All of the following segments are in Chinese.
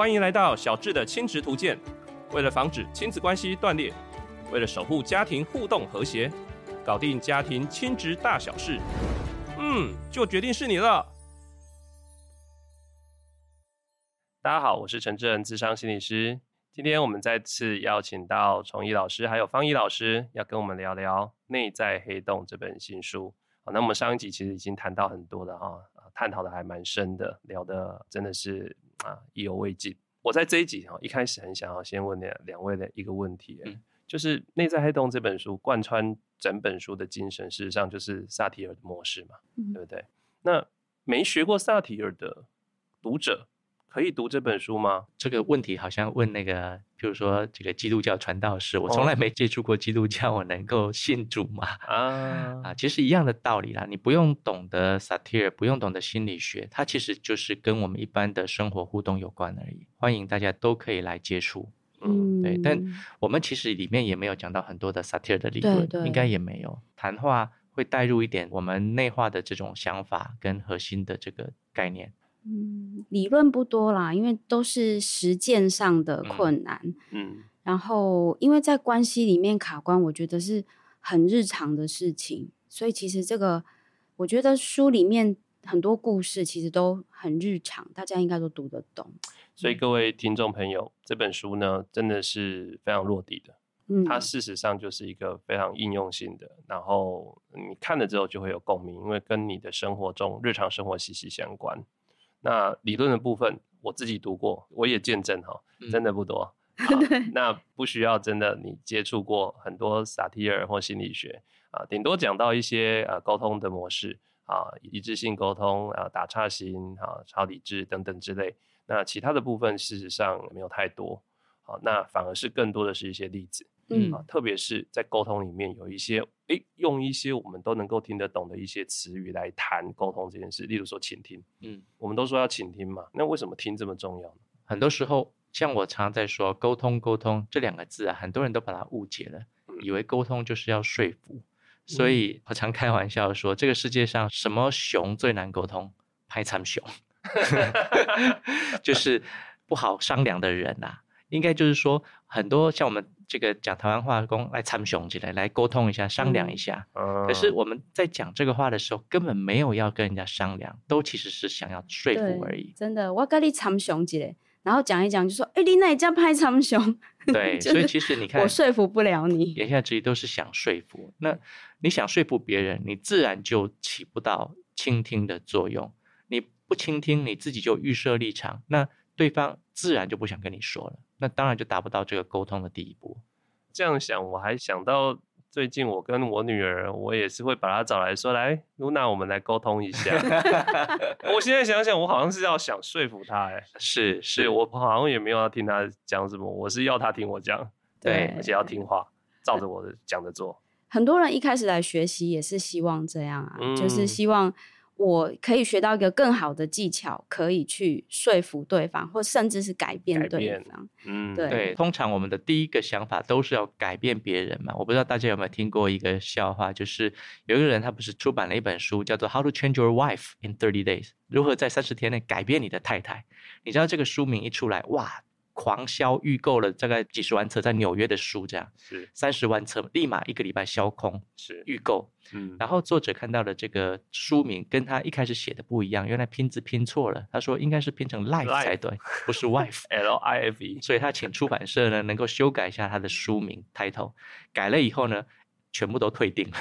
欢迎来到小智的亲职图鉴。为了防止亲子关系断裂，为了守护家庭互动和谐，搞定家庭亲职大小事，嗯，就决定是你了。大家好，我是陈志仁，智商心理师。今天我们再次邀请到崇义老师还有芳仪老师，要跟我们聊聊《内在黑洞》这本新书。好，那我们上一集其实已经谈到很多了哈，探讨的还蛮深的，聊的真的是啊意犹未尽。我在这一集哈，一开始很想要先问两两位的一个问题，嗯、就是《内在黑洞》这本书贯穿整本书的精神，事实上就是萨提尔的模式嘛，嗯、对不对？那没学过萨提尔的读者。可以读这本书吗？这个问题好像问那个，譬如说这个基督教传道士，我从来没接触过基督教，我能够信主吗？啊啊，其实一样的道理啦。你不用懂得 satire，，不用懂得心理学，它其实就是跟我们一般的生活互动有关而已。欢迎大家都可以来接触，嗯，对。但我们其实里面也没有讲到很多的 satire 的理论，对对，应该也没有。谈话会带入一点我们内化的这种想法跟核心的这个概念。嗯，理论不多啦，因为都是实践上的困难。嗯，嗯，然后因为在关系里面卡关，我觉得是很日常的事情，所以其实这个我觉得书里面很多故事其实都很日常，大家应该都读得懂。所以各位听众朋友，这本书呢真的是非常落地的。嗯，它事实上就是一个非常应用性的，然后你看了之后就会有共鸣，因为跟你的生活中日常生活息息相关。那理论的部分，我自己读过，我也见证哈，真的不多。嗯、那不需要真的你接触过很多萨提尔或心理学啊，顶多讲到一些啊沟通的模式啊，一致性沟通啊，打岔型啊，超理智等等之类。那其他的部分事实上没有太多，好，那反而是更多的是一些例子。嗯啊，特别是在沟通里面有一些，诶，用一些我们都能够听得懂的一些词语来谈沟通这件事，例如说倾听。嗯，我们都说要倾听嘛，那为什么听这么重要呢？很多时候，像我常常在说沟通，沟通这两个字啊，很多人都把它误解了，嗯、以为沟通就是要说服。所以我常开玩笑说，这个世界上什么熊最难沟通？拍惨熊，就是不好商量的人啊。应该就是说，很多像我们这个讲台湾话，工来参雄起来，来沟通一下，商量一下。嗯、可是我们在讲这个话的时候，根本没有要跟人家商量，都其实是想要说服而已。真的，我跟你参雄起来，然后讲一讲，就说：“哎，你哪家拍参雄？” 对，所以其实你看，我说服不了你。言下之意都是想说服。那你想说服别人，你自然就起不到倾听的作用。你不倾听，你自己就预设立场，那对方自然就不想跟你说了。那当然就达不到这个沟通的第一步。这样想，我还想到最近我跟我女儿，我也是会把她找来说：“来，露娜，我们来沟通一下。”我现在想想，我好像是要想说服她，哎，是是，我好像也没有要听她讲什么，我是要她听我讲，对，而且要听话，照着我的讲的做。很多人一开始来学习也是希望这样啊，嗯、就是希望。我可以学到一个更好的技巧，可以去说服对方，或甚至是改变对方。嗯，对对。通常我们的第一个想法都是要改变别人嘛。我不知道大家有没有听过一个笑话，就是有一个人他不是出版了一本书，叫做《How to Change Your Wife in Thirty Days》，如何在三十天内改变你的太太。你知道这个书名一出来，哇！狂销预购了大概几十万册，在纽约的书这样是三十万册，立马一个礼拜销空是预购。嗯，然后作者看到了这个书名跟他一开始写的不一样，原来拼字拼错了，他说应该是拼成 life 才对，不是 wife L I F E，所以他请出版社呢能够修改一下他的书名 title，改了以后呢全部都退订了。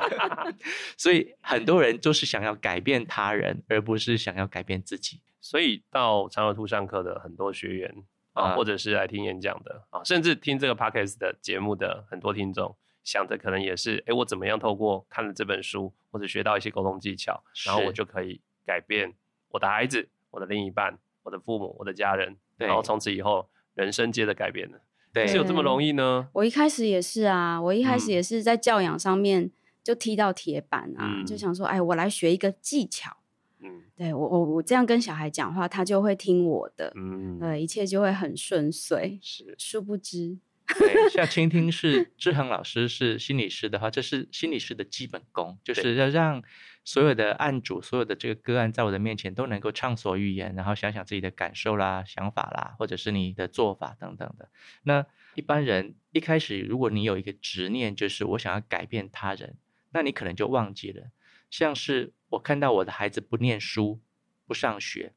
所以很多人都是想要改变他人，而不是想要改变自己。所以到长耳兔上课的很多学员。啊，或者是来听演讲的啊，甚至听这个 podcast 的节目的很多听众，想着可能也是，哎，我怎么样透过看了这本书，或者学到一些沟通技巧，然后我就可以改变我的孩子、我的另一半、我的父母、我的家人，然后从此以后人生接着改变了。对，是有这么容易呢？我一开始也是啊，我一开始也是在教养上面就踢到铁板啊，嗯、就想说，哎，我来学一个技巧。嗯，对我我我这样跟小孩讲话，他就会听我的，嗯，呃，一切就会很顺遂。是，殊不知，对，像倾 听是志恒老师是心理师的话，这是心理师的基本功，就是要让所有的案主、所有的这个个案，在我的面前都能够畅所欲言，然后想想自己的感受啦、想法啦，或者是你的做法等等的。那一般人一开始，如果你有一个执念，就是我想要改变他人，那你可能就忘记了，像是我看到我的孩子不念书、不上学，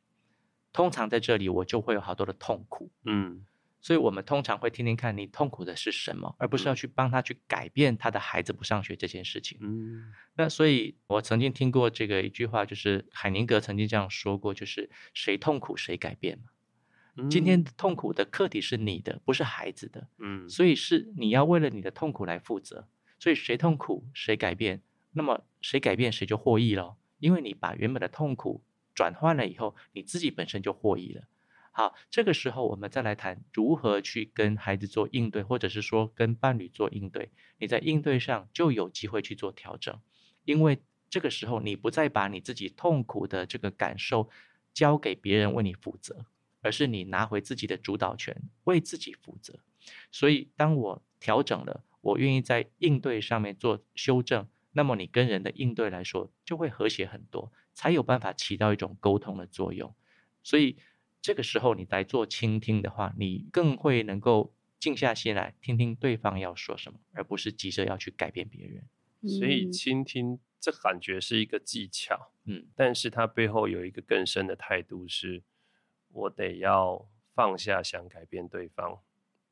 通常在这里我就会有好多的痛苦。嗯。所以，我们通常会听听看你痛苦的是什么，而不是要去帮他去改变他的孩子不上学这件事情。嗯，那所以，我曾经听过这个一句话，就是海宁格曾经这样说过，就是谁痛苦谁改变嘛。嗯，今天痛苦的课题是你的，不是孩子的。嗯，所以是你要为了你的痛苦来负责。所以，谁痛苦谁改变，那么谁改变谁就获益了，因为你把原本的痛苦转换了以后，你自己本身就获益了。好，这个时候我们再来谈如何去跟孩子做应对，或者是说跟伴侣做应对。你在应对上就有机会去做调整，因为这个时候你不再把你自己痛苦的这个感受交给别人为你负责，而是你拿回自己的主导权，为自己负责。所以，当我调整了，我愿意在应对上面做修正，那么你跟人的应对来说就会和谐很多，才有办法起到一种沟通的作用。所以。这个时候你来做倾听的话，你更会能够静下心来听听对方要说什么，而不是急着要去改变别人。所以倾听这感觉是一个技巧，嗯，但是它背后有一个更深的态度是，是我得要放下想改变对方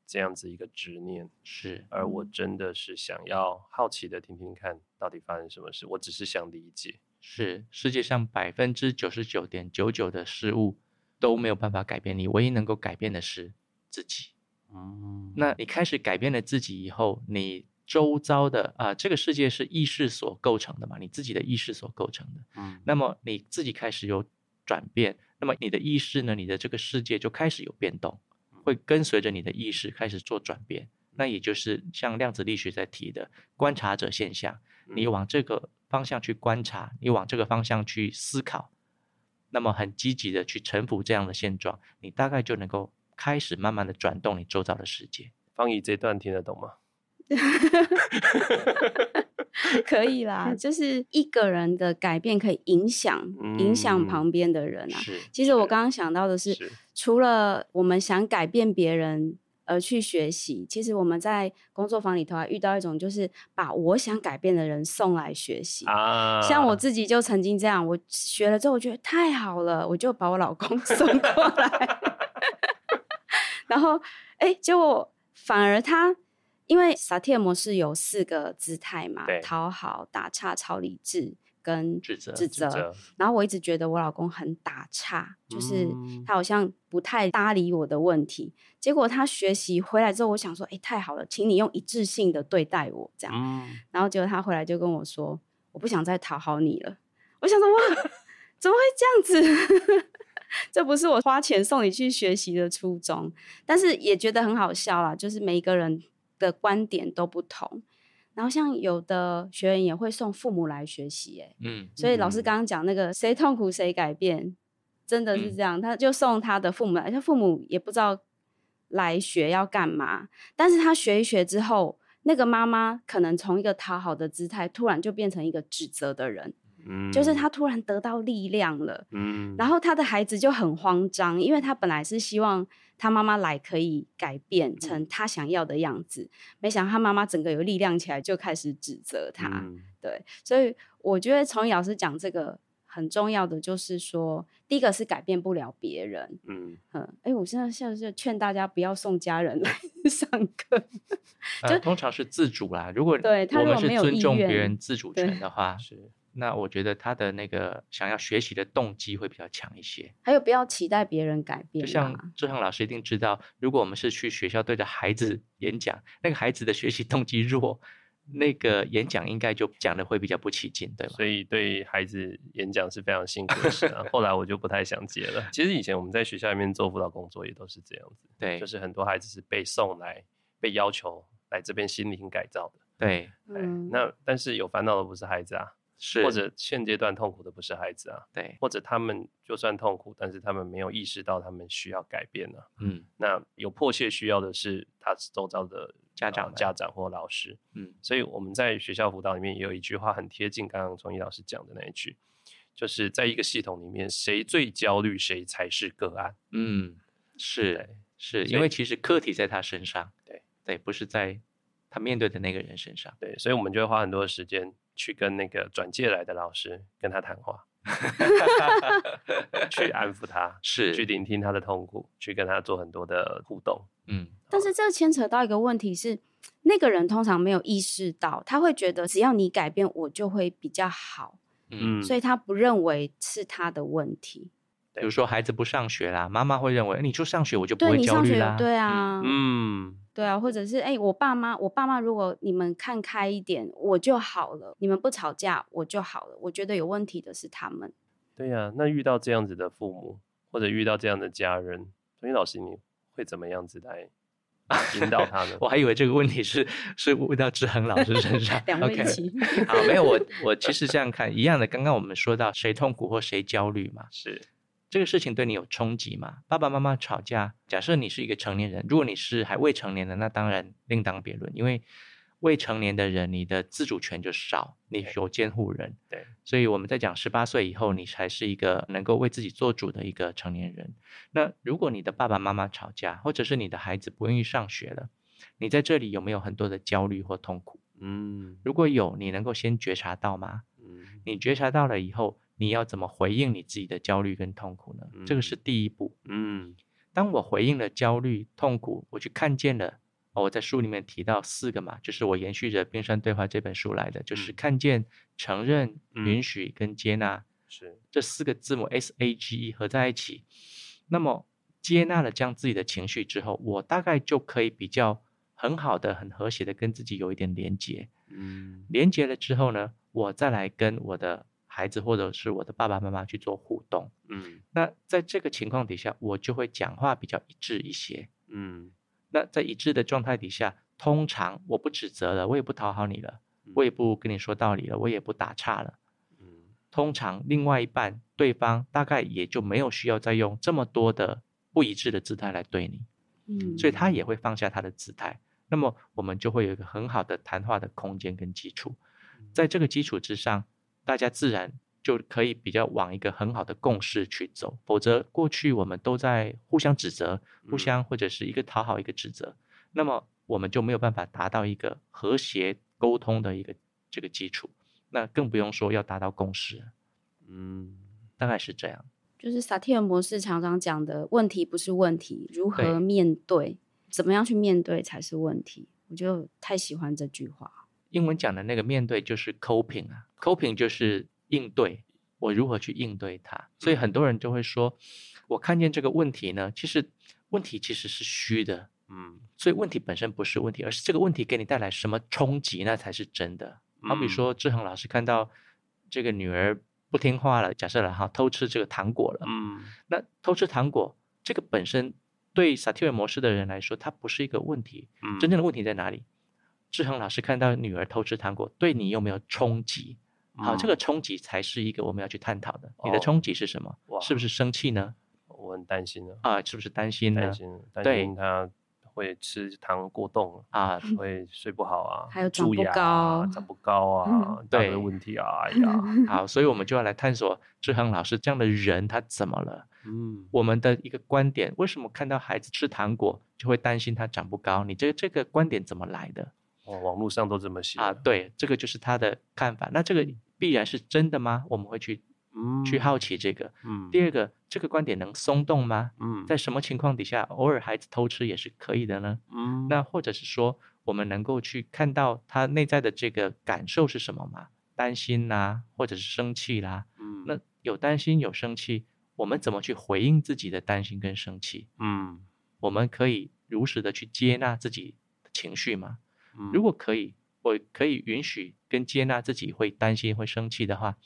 这样子一个执念，是，而我真的是想要好奇的听听看到底发生什么事，我只是想理解，是世界上百分之九十九点九九的事物。都没有办法改变你，唯一能够改变的是自己。嗯，那你开始改变了自己以后，你周遭的啊，这个世界是意识所构成的嘛？你自己的意识所构成的。嗯，那么你自己开始有转变，那么你的意识呢？你的这个世界就开始有变动，会跟随着你的意识开始做转变。那也就是像量子力学在提的观察者现象，你往这个方向去观察，你往这个方向去思考。那么很积极的去臣服这样的现状，你大概就能够开始慢慢的转动你周遭的世界。芳宜这段听得懂吗？可以啦，就是一个人的改变可以影响、嗯、影响旁边的人啊。是，其实我刚刚想到的是，是除了我们想改变别人。而去学习，其实我们在工作坊里头还遇到一种，就是把我想改变的人送来学习。啊，像我自己就曾经这样，我学了之后，我觉得太好了，我就把我老公 送过来。然后，哎，结果反而他，因为萨提尔模式有四个姿态嘛，讨好、打岔、超理智。跟指责，指责，然后我一直觉得我老公很打岔，就是他好像不太搭理我的问题。结果他学习回来之后，我想说，哎，太好了，请你用一致性的对待我，这样。然后结果他回来就跟我说，我不想再讨好你了。我想说，哇，怎么会这样子？这不是我花钱送你去学习的初衷，但是也觉得很好笑啦，就是每一个人的观点都不同。然后像有的学员也会送父母来学习，哎，嗯，所以老师刚刚讲那个谁痛苦谁改变，真的是这样，嗯，他就送他的父母来，他父母也不知道来学要干嘛，但是他学一学之后，那个妈妈可能从一个讨好的姿态，突然就变成一个指责的人。嗯，就是他突然得到力量了，嗯，然后他的孩子就很慌张，因为他本来是希望他妈妈来可以改变成他想要的样子，没想到他妈妈整个有力量起来，就开始指责他，嗯，对，所以我觉得从老师讲这个很重要的就是说，第一个是改变不了别人，嗯。嗯，哎，我现在现在就劝大家不要送家人来 上课，就、呃、通常是自主啦，如果对他如果没有尊重别人自主权的话。是。那我觉得他的那个想要学习的动机会比较强一些。还有不要期待别人改变。就像志恒老师一定知道，如果我们是去学校对着孩子演讲，那个孩子的学习动机弱，那个演讲应该就讲的会比较不起劲，对吧？所以对孩子演讲是非常辛苦的事啊。后来我就不太想接了。其实以前我们在学校里面做辅导工作也都是这样子，对，就是很多孩子是被送来，被要求来这边心灵改造的。对，嗯，那但是有烦恼的不是孩子啊。是，或者现阶段痛苦的不是孩子啊，对，或者他们就算痛苦，但是他们没有意识到他们需要改变呢、啊。嗯，那有迫切需要的是他周遭的家长、家长或老师。嗯，所以我们在学校辅导里面也有一句话很贴近刚刚崇义老师讲的那一句，就是在一个系统里面，谁最焦虑，谁才是个案。嗯，是是，因为其实课题在他身上，对对，不是在他面对的那个人身上。对，所以我们就会花很多的时间去跟那个转介来的老师跟他谈话。去安抚 他，是去聆听他的痛苦，去跟他做很多的互动。嗯，但是这牵扯到一个问题是，那个人通常没有意识到，他会觉得只要你改变，我就会比较好。嗯，所以他不认为是他的问题。比如说孩子不上学啦，妈妈会认为你就上学，我就不会焦虑啦。对，对啊，嗯。对啊，或者是哎，我爸妈，我爸妈，如果你们看开一点，我就好了。你们不吵架，我就好了。我觉得有问题的是他们。对呀、啊，那遇到这样子的父母，或者遇到这样的家人，所以老师，你会怎么样子来 引导他呢？我还以为这个问题是是问到志恒老师身上。两位一起。好，没有我，我其 实这样看一样的。刚刚我们说到谁痛苦或谁焦虑嘛，是。这个事情对你有冲击吗？爸爸妈妈吵架，假设你是一个成年人，如果你是还未成年的，那当然另当别论。因为未成年的人，你的自主权就少，你有监护人。对，所以我们在讲十八岁以后，你才是一个能够为自己做主的一个成年人。那如果你的爸爸妈妈吵架，或者是你的孩子不愿意上学了，你在这里有没有很多的焦虑或痛苦？嗯，如果有，你能够先觉察到吗？嗯，你觉察到了以后。你要怎么回应你自己的焦虑跟痛苦呢？嗯、这个是第一步。嗯，当我回应了焦虑、痛苦，我去看见了。哦、我在书里面提到四个嘛，就是我延续着《冰山对话》这本书来的，就是看见、承认、允许跟接纳，是、嗯、这四个字母 S A G E 合在一起。那么接纳了这样自己的情绪之后，我大概就可以比较很好的、很和谐的跟自己有一点连接。嗯，连接了之后呢，我再来跟我的。孩子或者是我的爸爸妈妈去做互动，嗯，那在这个情况底下，我就会讲话比较一致一些，嗯，那在一致的状态底下，通常我不指责了，我也不讨好你了，嗯，我也不跟你说道理了，我也不打岔了，嗯，通常另外一半对方大概也就没有需要再用这么多的不一致的姿态来对你，嗯，所以他也会放下他的姿态，那么我们就会有一个很好的谈话的空间跟基础，在这个基础之上。大家自然就可以比较往一个很好的共识去走，否则过去我们都在互相指责，互相或者是一个讨好一个指责，嗯、那么我们就没有办法达到一个和谐沟通的一个这个基础，那更不用说要达到共识。嗯，大概是这样。就是萨提尔模式常常讲的问题不是问题，如何面对，对怎么样去面对才是问题。我就太喜欢这句话。英文讲的那个面对就是 coping 啊，coping 就是应对，我如何去应对它。所以很多人就会说，我看见这个问题呢，其实问题其实是虚的，嗯，所以问题本身不是问题，而是这个问题给你带来什么冲击，那才是真的。好比说志恒老师看到这个女儿不听话了，假设了哈，偷吃这个糖果了，嗯，那偷吃糖果这个本身对萨提尔模式的人来说，它不是一个问题，嗯，真正的问题在哪里？志恒老师看到女儿偷吃糖果，对你有没有冲击？好，这个冲击才是一个我们要去探讨的。你的冲击是什么？是不是生气呢？我很担心呢。啊，是不是担心呢？担心，担心他会吃糖过动啊，会睡不好啊，还有长不高，长不高啊，对，问题啊，哎呀，好，所以我们就要来探索志恒老师这样的人他怎么了？嗯，我们的一个观点，为什么看到孩子吃糖果就会担心他长不高？你这个这个观点怎么来的？哦，网络上都这么写啊？对，这个就是他的看法。那这个必然是真的吗？我们会去，嗯，去好奇这个。嗯，第二个，这个观点能松动吗？嗯，在什么情况底下，偶尔孩子偷吃也是可以的呢？嗯，那或者是说，我们能够去看到他内在的这个感受是什么吗？担心啦，或者是生气啦。嗯，那有担心有生气，我们怎么去回应自己的担心跟生气？嗯，我们可以如实的去接纳自己的情绪吗？如果可以，我可以允许跟接纳自己会担心、会生气的话，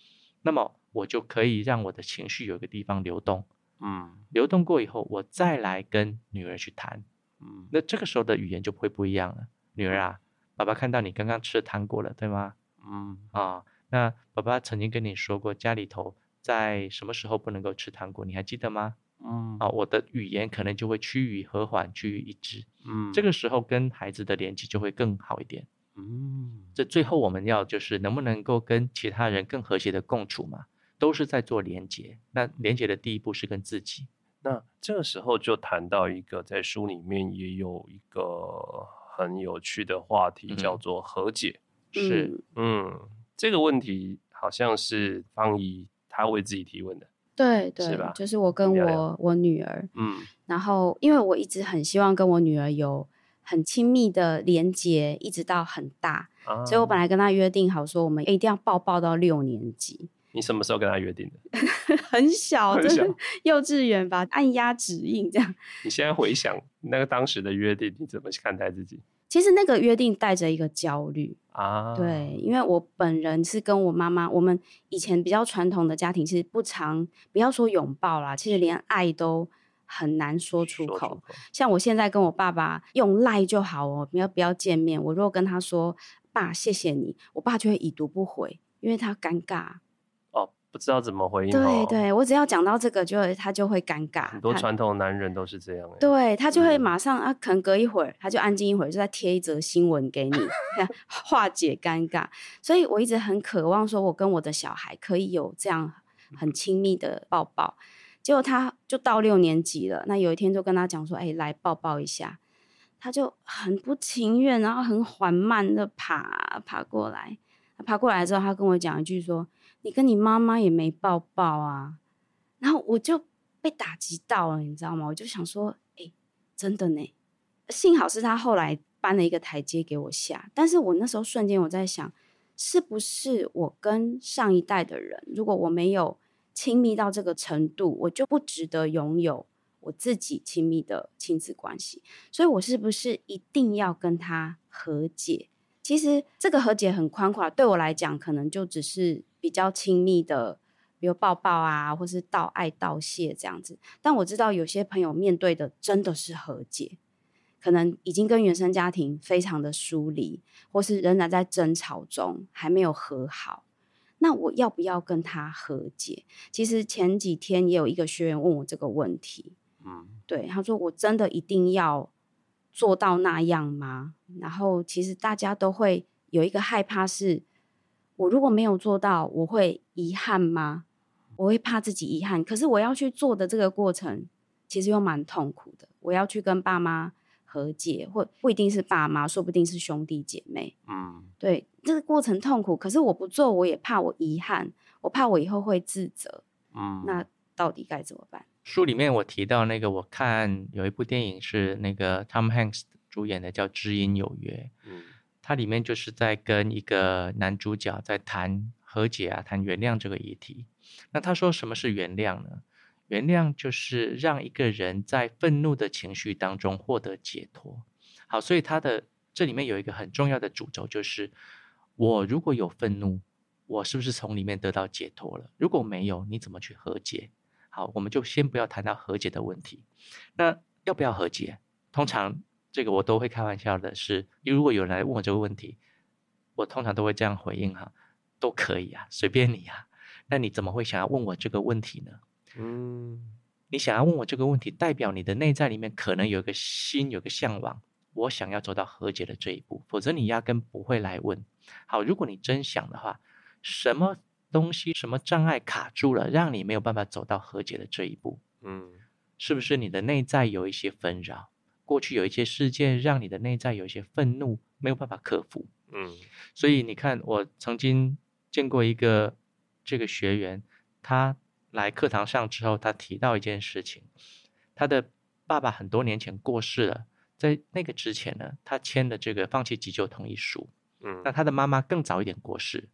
那么我就可以让我的情绪有一个地方流动。嗯，流动过以后，我再来跟女儿去谈。嗯，那这个时候的语言就会不一样了。女儿啊，爸爸看到你刚刚吃糖果了，对吗？嗯，啊，那爸爸曾经跟你说过，家里头在什么时候不能够吃糖果，你还记得吗？嗯，啊，我的语言可能就会趋于和缓，趋于一致。嗯，这个时候跟孩子的连接就会更好一点。嗯，这最后我们要就是能不能够跟其他人更和谐的共处嘛，都是在做连接。那连接的第一步是跟自己。那这个时候就谈到一个在书里面也有一个很有趣的话题，叫做和解。嗯、是，嗯，这个问题好像是方怡他为自己提问的。对对，是吧？就是我跟我我女儿，嗯，然后因为我一直很希望跟我女儿有很亲密的连接，一直到很大，啊、所以我本来跟她约定好说，我们一定要抱抱到六年级。你什么时候跟她约定的？很小，很小，幼稚园吧，按压指印这样。你现在回想那个当时的约定，你怎么看待自己？其实那个约定带着一个焦虑啊，对，因为我本人是跟我妈妈，我们以前比较传统的家庭其实不常，不要说拥抱啦，其实连爱都很难说出口。说出口。像我现在跟我爸爸用赖就好哦，不要不要见面。我如果跟他说爸，谢谢你，我爸就会已读不回，因为他尴尬。不知道怎么回应。对对，我只要讲到这个就，就他就会尴尬。很多传统男人都是这样。对，他就会马上、嗯、啊，可能隔一会儿他就安静一会儿，就再贴一则新闻给你，化解尴尬。所以我一直很渴望说，我跟我的小孩可以有这样很亲密的抱抱。结果他就到六年级了，那有一天就跟他讲说：“哎，来抱抱一下。”他就很不情愿，然后很缓慢的爬爬过来。爬过来之后，他跟我讲一句说。你跟你妈妈也没抱抱啊，然后我就被打击到了，你知道吗？我就想说，哎，真的呢。幸好是他后来搬了一个台阶给我下，但是我那时候瞬间我在想，是不是我跟上一代的人，如果我没有亲密到这个程度，我就不值得拥有我自己亲密的亲子关系。所以我是不是一定要跟他和解？其实这个和解很宽阔，对我来讲，可能就只是。比较亲密的，比如抱抱啊，或是道爱道谢这样子。但我知道有些朋友面对的真的是和解，可能已经跟原生家庭非常的疏离，或是仍然在争吵中还没有和好。那我要不要跟他和解？其实前几天也有一个学员问我这个问题，嗯，对，他说我真的一定要做到那样吗？然后其实大家都会有一个害怕是。我如果没有做到，我会遗憾吗？我会怕自己遗憾。可是我要去做的这个过程，其实又蛮痛苦的。我要去跟爸妈和解，或不一定是爸妈，说不定是兄弟姐妹。嗯，对，这个过程痛苦。可是我不做，我也怕我遗憾，我怕我以后会自责。嗯，那到底该怎么办？书里面我提到那个，我看有一部电影是那个 Tom Hanks 主演的，叫《知音有约》。嗯。它里面就是在跟一个男主角在谈和解啊，谈原谅这个议题。那他说什么是原谅呢？原谅就是让一个人在愤怒的情绪当中获得解脱。好，所以他的这里面有一个很重要的主轴，就是我如果有愤怒，我是不是从里面得到解脱了？如果没有，你怎么去和解？好，我们就先不要谈到和解的问题。那要不要和解？通常。这个我都会开玩笑的是，如果有人来问我这个问题，我通常都会这样回应哈，都可以啊，随便你啊。那你怎么会想要问我这个问题呢？嗯，你想要问我这个问题，代表你的内在里面可能有一个心，有个向往，我想要走到和解的这一步，否则你压根不会来问。好，如果你真想的话，什么东西、什么障碍卡住了，让你没有办法走到和解的这一步？嗯，是不是你的内在有一些纷扰？过去有一些事件让你的内在有一些愤怒，没有办法克服。嗯，所以你看，我曾经见过一个这个学员，他来课堂上之后，他提到一件事情，他的爸爸很多年前过世了，在那个之前呢，他签的这个放弃急救同意书。嗯，那他的妈妈更早一点过世，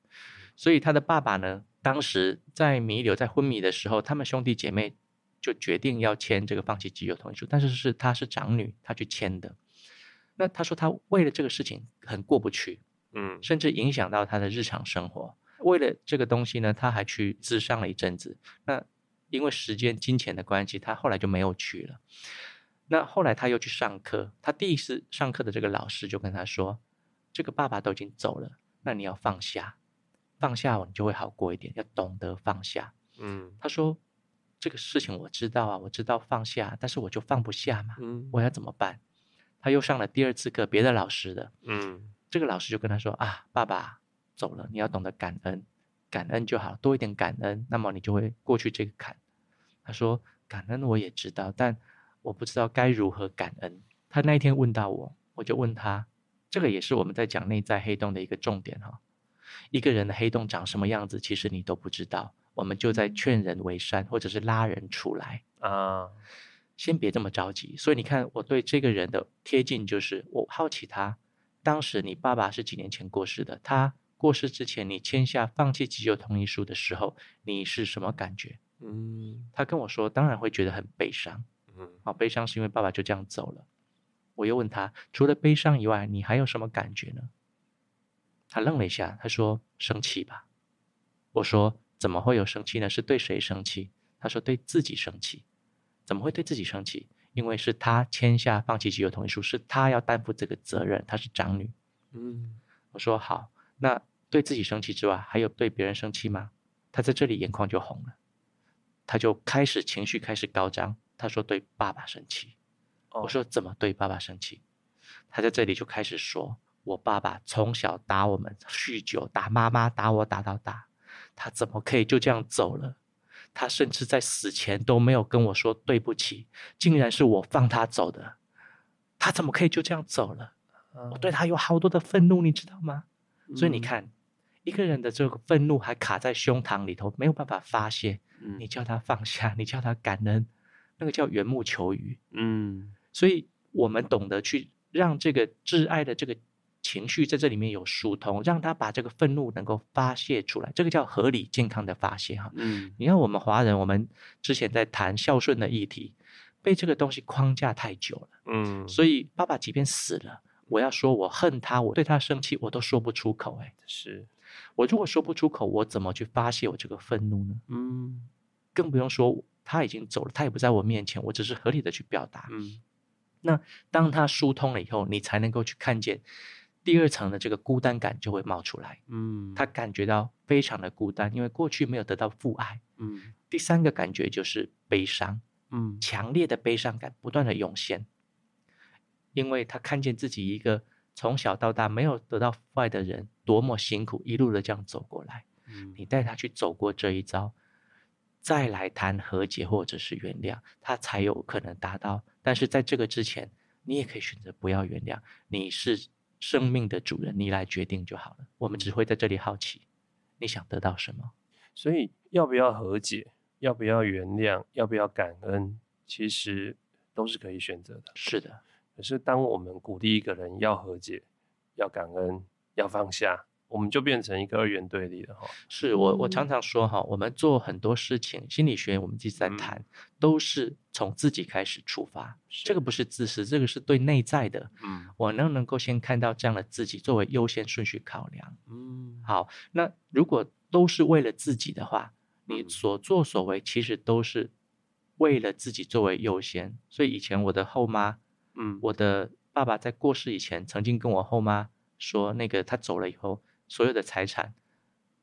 所以他的爸爸呢，当时在弥留在昏迷的时候，他们兄弟姐妹。就决定要签这个放弃急救同意书，但是是他是长女，她去签的。那她说她为了这个事情很过不去，嗯，甚至影响到她的日常生活。为了这个东西呢，她还去咨商了一阵子。那因为时间、金钱的关系，他后来就没有去了。那后来他又去上课，他第一次上课的这个老师就跟他说：“这个爸爸都已经走了，那你要放下，放下你就会好过一点，要懂得放下。”嗯，他说。这个事情我知道啊，我知道放下，但是我就放不下嘛。嗯，我要怎么办？他又上了第二次课，别的老师的。嗯，这个老师就跟他说啊，爸爸走了，你要懂得感恩，感恩就好，多一点感恩，那么你就会过去这个坎。他说感恩我也知道，但我不知道该如何感恩。他那一天问到我，我就问他，这个也是我们在讲内在黑洞的一个重点哈。一个人的黑洞长什么样子，其实你都不知道。我们就在劝人为善，或者是拉人出来啊。先别这么着急。所以你看，我对这个人的贴近，就是我好奇他。当时你爸爸是几年前过世的？他过世之前，你签下放弃急救同意书的时候，你是什么感觉？嗯，他跟我说，当然会觉得很悲伤。嗯，好，悲伤是因为爸爸就这样走了。我又问他，除了悲伤以外，你还有什么感觉呢？他愣了一下，他说：“生气吧。”我说：“怎么会有生气呢？是对谁生气？”他说：“对自己生气。”怎么会对自己生气？因为是他签下放弃急救同意书，是他要担负这个责任，她是长女。嗯，我说好，那对自己生气之外，还有对别人生气吗？他在这里眼眶就红了，他就开始情绪开始高涨。他说对爸爸生气。我说怎么对爸爸生气？他在这里就开始说，我爸爸从小打我们，酗酒，打妈妈，打我，打到大，他怎么可以就这样走了？他甚至在死前都没有跟我说对不起，竟然是我放他走的。他怎么可以就这样走了？我对他有好多的愤怒，你知道吗？所以你看，一个人的这个愤怒还卡在胸膛里头，没有办法发泄。你叫他放下，你叫他感恩，那个叫缘木求鱼。嗯，所以我们懂得去让这个挚爱的这个。情绪在这里面有疏通，让他把这个愤怒能够发泄出来，这个叫合理健康的发泄哈。嗯，你看我们华人，我们之前在谈孝顺的议题，被这个东西框架太久了。嗯，所以爸爸即便死了，我要说我恨他，我对他生气，我都说不出口。哎，是我如果说不出口，我怎么去发泄我这个愤怒呢？嗯，更不用说他已经走了，他也不在我面前，我只是合理的去表达。嗯，那当他疏通了以后，你才能够去看见。第二层的这个孤单感就会冒出来，嗯，他感觉到非常的孤单，因为过去没有得到父爱，嗯。第三个感觉就是悲伤，嗯，强烈的悲伤感不断的涌现，因为他看见自己一个从小到大没有得到父爱的人多么辛苦，一路的这样走过来，嗯，你带他去走过这一遭，再来谈和解或者是原谅，他才有可能达到。但是在这个之前，你也可以选择不要原谅，你是。生命的主人，你来决定就好了。我们只会在这里好奇，你想得到什么？所以要不要和解，要不要原谅，要不要感恩，其实都是可以选择的。是的。可是当我们鼓励一个人要和解、要感恩、要放下，我们就变成一个二元对立了哈。是我我常常说哈，我们做很多事情，心理学我们一直在谈，嗯、都是从自己开始出发。这个不是自私，这个是对内在的。嗯，我能能够先看到这样的自己作为优先顺序考量。嗯，好，那如果都是为了自己的话，你所作所为其实都是为了自己作为优先。所以以前我的后妈，嗯，我的爸爸在过世以前，曾经跟我后妈说，那个他走了以后。所有的财产，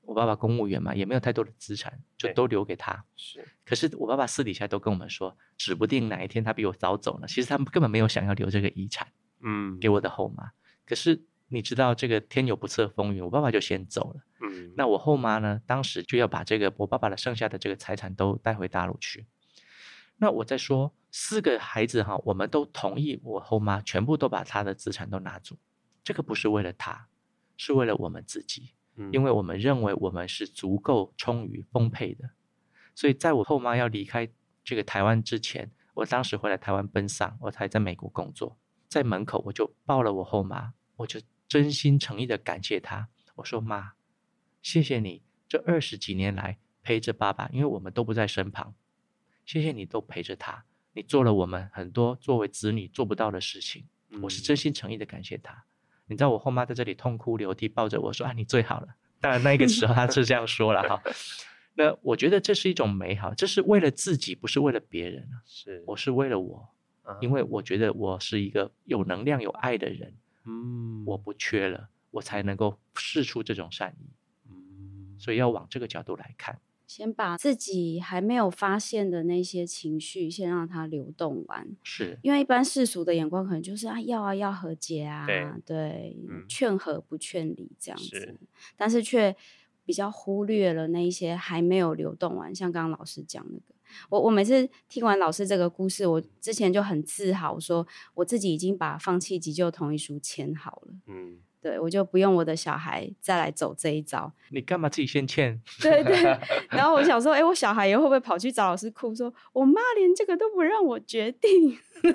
我爸爸公务员嘛，也没有太多的资产，就都留给他。是，可是我爸爸私底下都跟我们说，指不定哪一天他比我早走呢。其实他们根本没有想要留这个遗产，嗯，给我的后妈。可是你知道这个天有不测风云，我爸爸就先走了。嗯，那我后妈呢，当时就要把这个我爸爸的剩下的这个财产都带回大陆去。那我在说四个孩子哈，我们都同意我后妈全部都把他的资产都拿走，这个不是为了他。是为了我们自己，因为我们认为我们是足够充裕丰沛的，所以在我后妈要离开这个台湾之前，我当时回来台湾奔丧，我还在美国工作，在门口我就抱了我后妈，我就真心诚意的感谢她，我说妈，谢谢你这二十几年来陪着爸爸，因为我们都不在身旁，谢谢你都陪着他，你做了我们很多作为子女做不到的事情，我是真心诚意的感谢他。你知道我后妈在这里痛哭流涕，抱着我说：“啊，你最好了。”当然那个时候她是这样说了哈。那我觉得这是一种美好，这是为了自己，不是为了别人。是，我是为了我，因为我觉得我是一个有能量、有爱的人。嗯，我不缺了，我才能够试出这种善意。嗯，所以要往这个角度来看。先把自己还没有发现的那些情绪，先让它流动完。是，因为一般世俗的眼光可能就是啊，要啊，要和解啊，对，对嗯、劝和不劝离这样子，是但是却比较忽略了那一些还没有流动完。像刚刚老师讲那个，我我每次听完老师这个故事，我之前就很自豪，说我自己已经把放弃急救同意书签好了。嗯。对，我就不用我的小孩再来走这一招。你干嘛自己先欠？对对。然后我想说，哎，我小孩以后会不会跑去找老师哭，说我妈连这个都不让我决定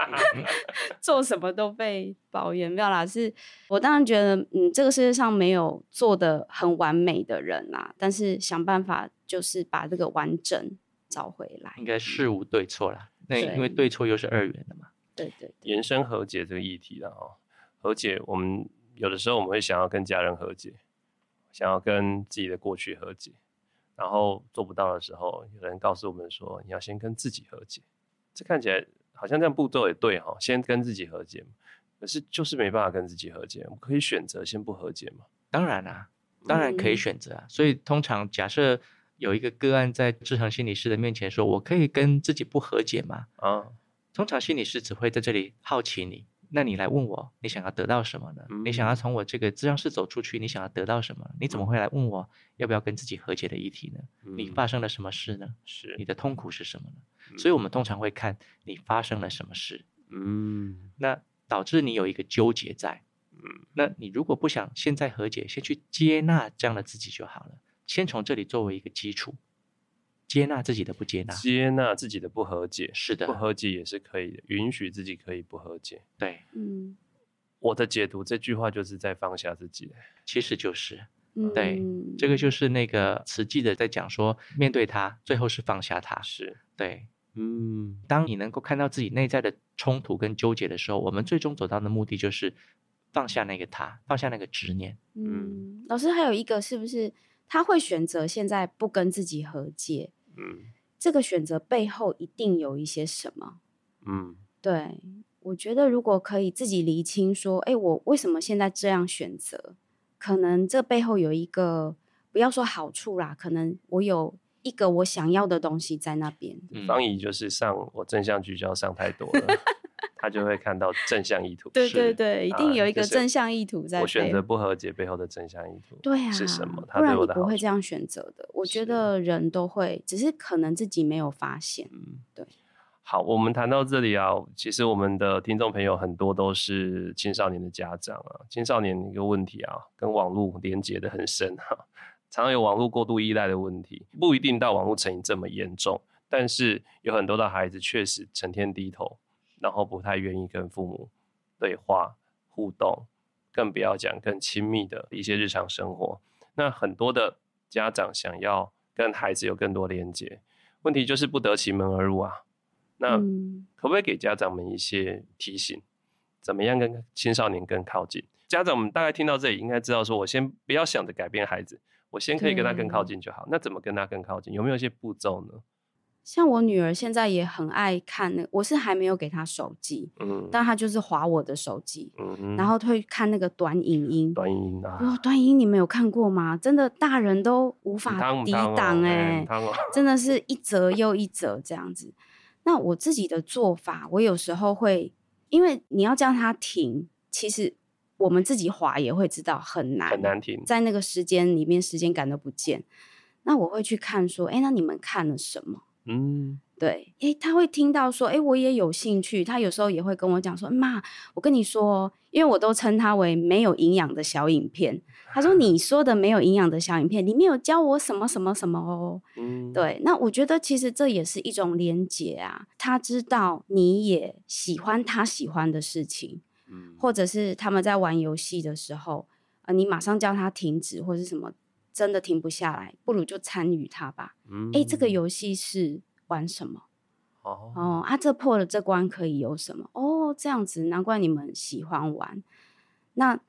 做什么都被抱怨。没有啦，是我当然觉得，嗯，这个世界上没有做的很完美的人啦，但是想办法就是把这个完整找回来。应该事无对错啦，那因为对错又是二元的嘛。对对，对。延伸和解这个议题了哦。和解，我们有的时候我们会想要跟家人和解，想要跟自己的过去和解，然后做不到的时候，有人告诉我们说，你要先跟自己和解。这看起来好像这样步骤也对哈，先跟自己和解，可是就是没办法跟自己和解。我们可以选择先不和解嘛？当然啊，当然可以选择啊。所以通常假设有一个个案在志恒心理师的面前说，我可以跟自己不和解吗？啊，通常心理师只会在这里好奇你。那你来问我，你想要得到什么呢？嗯、你想要从我这个咨商室走出去，你想要得到什么？你怎么会来问我要不要跟自己和解的议题呢？嗯、你发生了什么事呢？是你的痛苦是什么呢？嗯、所以我们通常会看你发生了什么事。嗯，那导致你有一个纠结在。嗯，那你如果不想现在和解，先去接纳这样的自己就好了。先从这里作为一个基础。接纳自己的不接纳，接纳自己的不和解，是的，不和解也是可以的，允许自己可以不和解。对，嗯，我的解读这句话就是在放下自己，其实就是，嗯、对，这个就是那个实际的在讲说，面对他，最后是放下他，是。对，嗯，当你能够看到自己内在的冲突跟纠结的时候，我们最终走到的目的就是放下那个他，放下那个执念。嗯，老师还有一个是不是他会选择现在不跟自己和解？嗯，这个选择背后一定有一些什么？嗯，对，我觉得如果可以自己厘清，说，哎，我为什么现在这样选择？可能这背后有一个，不要说好处啦，可能我有一个我想要的东西在那边。方怡就是上我正向聚焦上太多了。他就会看到正向意图，对对对，一定有一个正向意图在。我选择不和解背后的正向意图，对啊，是什么？不然你不会这样选择的。我觉得人都会，只是可能自己没有发现。嗯，对。好，我们谈到这里啊，其实我们的听众朋友很多都是青少年的家长啊。青少年一个问题啊，跟网络连接的很深哈，常常有网络过度依赖的问题，不一定到网络成瘾这么严重，但是有很多的孩子确实成天低头。然后不太愿意跟父母对话互动，更不要讲更亲密的一些日常生活。那很多的家长想要跟孩子有更多连接，问题就是不得其门而入啊。那可不可以给家长们一些提醒，怎么样跟青少年更靠近？家长们大概听到这里，应该知道说，我先不要想着改变孩子，我先可以跟他更靠近就好。那怎么跟他更靠近？有没有一些步骤呢？像我女儿现在也很爱看那个，我是还没有给她手机，嗯，但她就是划我的手机，嗯嗯，然后会看那个短影音，短影音啊，哦，短影音你们有看过吗？真的大人都无法抵挡哎，真的是一折又一折这样子。那我自己的做法，我有时候会，因为你要叫他停，其实我们自己滑也会知道很难，很难停，在那个时间里面，时间感都不见。那我会去看说，哎，那你们看了什么？嗯，对，诶，他会听到说，诶，我也有兴趣。他有时候也会跟我讲说，妈，我跟你说，因为我都称他为没有营养的小影片。他说，你说的没有营养的小影片里面有教我什么什么什么哦。嗯，对，那我觉得其实这也是一种连结啊。他知道你也喜欢他喜欢的事情，嗯，或者是他们在玩游戏的时候，呃，你马上叫他停止或者是什么。真的停不下来，不如就参与它吧。嗯，哎，这个游戏是玩什么？哦哦，啊，这破了这关可以有什么？哦，这样子，难怪你们喜欢玩。那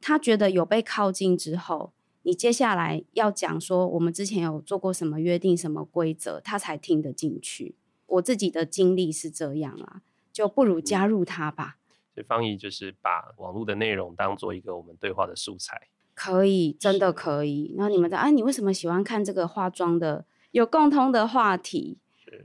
他觉得有被靠近之后，你接下来要讲说我们之前有做过什么约定、什么规则，他才听得进去。我自己的经历是这样啊，就不如加入他吧。所以方怡就是把网络的内容当做一个我们对话的素材。可以，真的可以。然后你们在，哎，你为什么喜欢看这个化妆的？有共通的话题，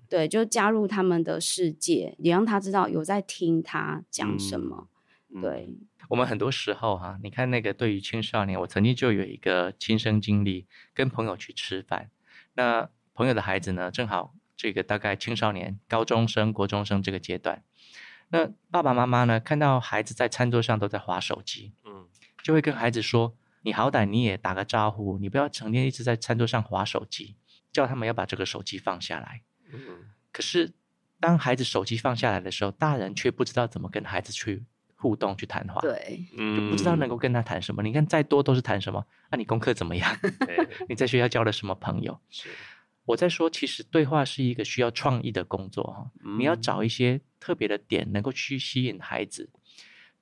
对，就加入他们的世界，也让他知道有在听他讲什么。嗯、对，我们很多时候哈、啊，你看那个对于青少年，我曾经就有一个亲身经历，跟朋友去吃饭，那朋友的孩子呢，正好这个大概青少年、高中生、国中生这个阶段，那爸爸妈妈呢，看到孩子在餐桌上都在划手机，嗯，就会跟孩子说：“你好歹你也打个招呼，你不要成天一直在餐桌上划手机。”叫他们要把这个手机放下来。嗯，可是当孩子手机放下来的时候，大人却不知道怎么跟孩子去互动、去谈话。对，就不知道能够跟他谈什么。你看，再多都是谈什么？那、啊、你功课怎么样？你在学校交了什么朋友？我在说，其实对话是一个需要创意的工作哈。你要找一些特别的点，能够去吸引孩子。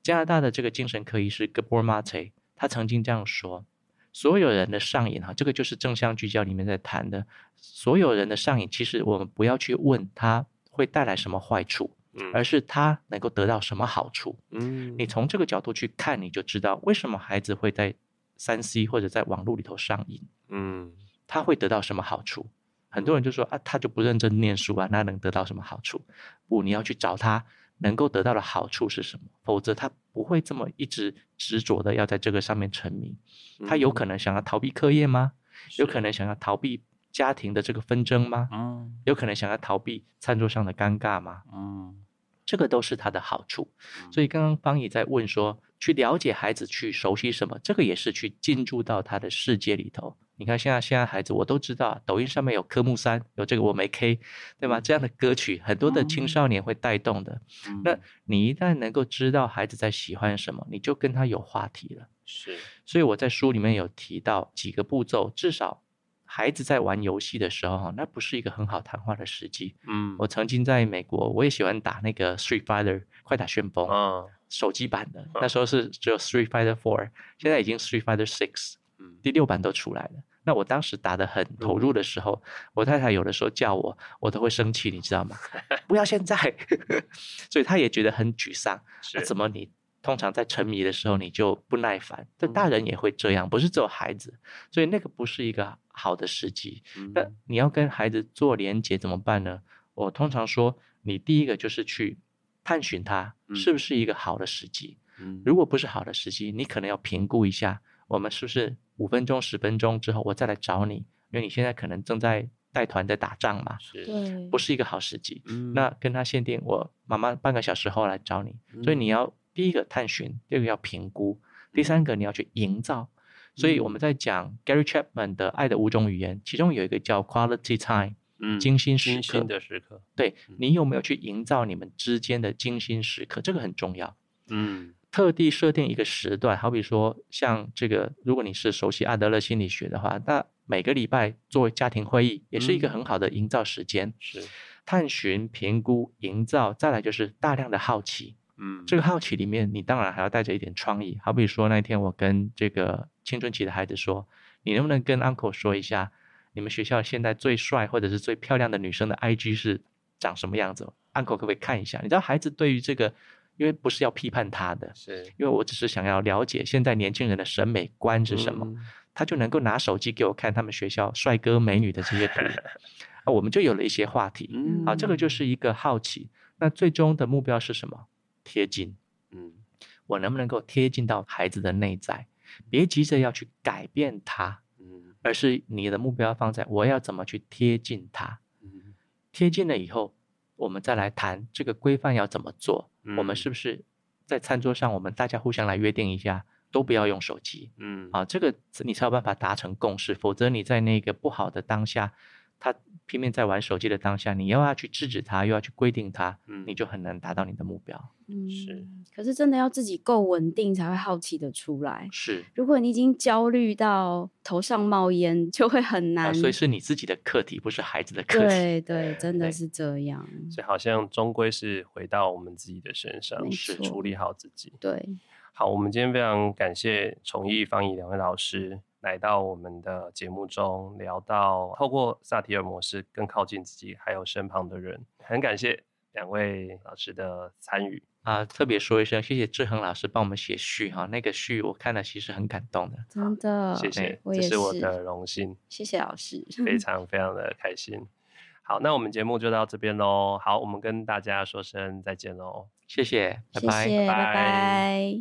加拿大的这个精神科医师 Gabor Mate，他曾经这样说。所有人的上瘾哈，这个就是正向聚焦里面在谈的。所有人的上瘾，其实我们不要去问他会带来什么坏处，而是他能够得到什么好处。嗯，你从这个角度去看，你就知道为什么孩子会在三 C 或者在网络里头上瘾。嗯，他会得到什么好处？很多人就说啊，他就不认真念书啊，那能得到什么好处？不，你要去找他。能够得到的好处是什么？否则他不会这么一直执着的要在这个上面沉迷。他有可能想要逃避课业吗？有可能想要逃避家庭的这个纷争吗？嗯，有可能想要逃避餐桌上的尴尬吗？嗯，这个都是他的好处。所以刚刚方怡在问说，去了解孩子，去熟悉什么？这个也是去进入到他的世界里头。你看，现在现在孩子我都知道，抖音上面有科目三，有这个我没 K，对吗？这样的歌曲很多的青少年会带动的。嗯、那你一旦能够知道孩子在喜欢什么，你就跟他有话题了。是，所以我在书里面有提到几个步骤，至少孩子在玩游戏的时候，哈，那不是一个很好谈话的时机。嗯，我曾经在美国，我也喜欢打那个 Street Fighter 快打旋风，嗯，手机版的，那时候是只有 Street Fighter Four，现在已经 Street Fighter Six，嗯，第六版都出来了。那我当时打得很投入的时候，嗯、我太太有的时候叫我，我都会生气，你知道吗？不要现在，所以他也觉得很沮丧。是、啊，怎么你通常在沉迷的时候你就不耐烦？这大人也会这样，不是只有孩子，所以那个不是一个好的时机。嗯、那你要跟孩子做连接怎么办呢？我通常说，你第一个就是去探寻他是不是一个好的时机。嗯、如果不是好的时机，你可能要评估一下。我们是不是五分钟、十分钟之后我再来找你？因为你现在可能正在带团在打仗嘛，是，不是一个好时机。嗯，那跟他限定，我妈妈半个小时后来找你。嗯，所以你要第一个探寻，第二个要评估，第三个你要去营造。所以我们在讲 Gary Chapman 的《爱的五种语言》，其中有一个叫 Quality Time，嗯，精心时刻。精心的时刻。对，你有没有去营造你们之间的精心时刻？这个很重要。嗯。特地设定一个时段，好比说像这个，如果你是熟悉阿德勒心理学的话，那每个礼拜做家庭会议也是一个很好的营造时间。嗯、是探寻、评估、营造，再来就是大量的好奇。嗯，这个好奇里面，你当然还要带着一点创意。好比说那天我跟这个青春期的孩子说，你能不能跟 uncle 说一下，你们学校现在最帅或者是最漂亮的女生的 IG 是长什么样子？uncle 可不可以看一下？你知道孩子对于这个。因为不是要批判他的，是因为我只是想要了解现在年轻人的审美观是什么，嗯、他就能够拿手机给我看他们学校帅哥美女的这些图，啊，我们就有了一些话题，嗯、啊，这个就是一个好奇。那最终的目标是什么？贴近，嗯，我能不能够贴近到孩子的内在？别急着要去改变他，嗯，而是你的目标放在我要怎么去贴近他，嗯，贴近了以后。我们再来谈这个规范要怎么做？嗯、我们是不是在餐桌上，我们大家互相来约定一下，都不要用手机？嗯，啊，这个你才有办法达成共识。否则你在那个不好的当下，他拼命在玩手机的当下，你又要去制止他，又要去规定他，嗯、你就很难达到你的目标。嗯，是。可是真的要自己够稳定，才会好奇的出来。是。如果你已经焦虑到头上冒烟，就会很难。啊、所以是你自己的课题，不是孩子的课题。对对，真的是这样。所以好像终归是回到我们自己的身上，错是处理好自己。对。好，我们今天非常感谢崇义、方怡两位老师。来到我们的节目中，聊到透过萨提尔模式更靠近自己，还有身旁的人。很感谢两位老师的参与。啊，特别说一声，谢谢志恒老师帮我们写序哈，那个序我看了其实很感动的，真的，谢谢，这是我的荣幸，谢谢老师，非常非常的开心。好，那我们节目就到这边喽，好，我们跟大家说声再见喽，谢谢，拜拜，谢谢，拜拜。拜拜。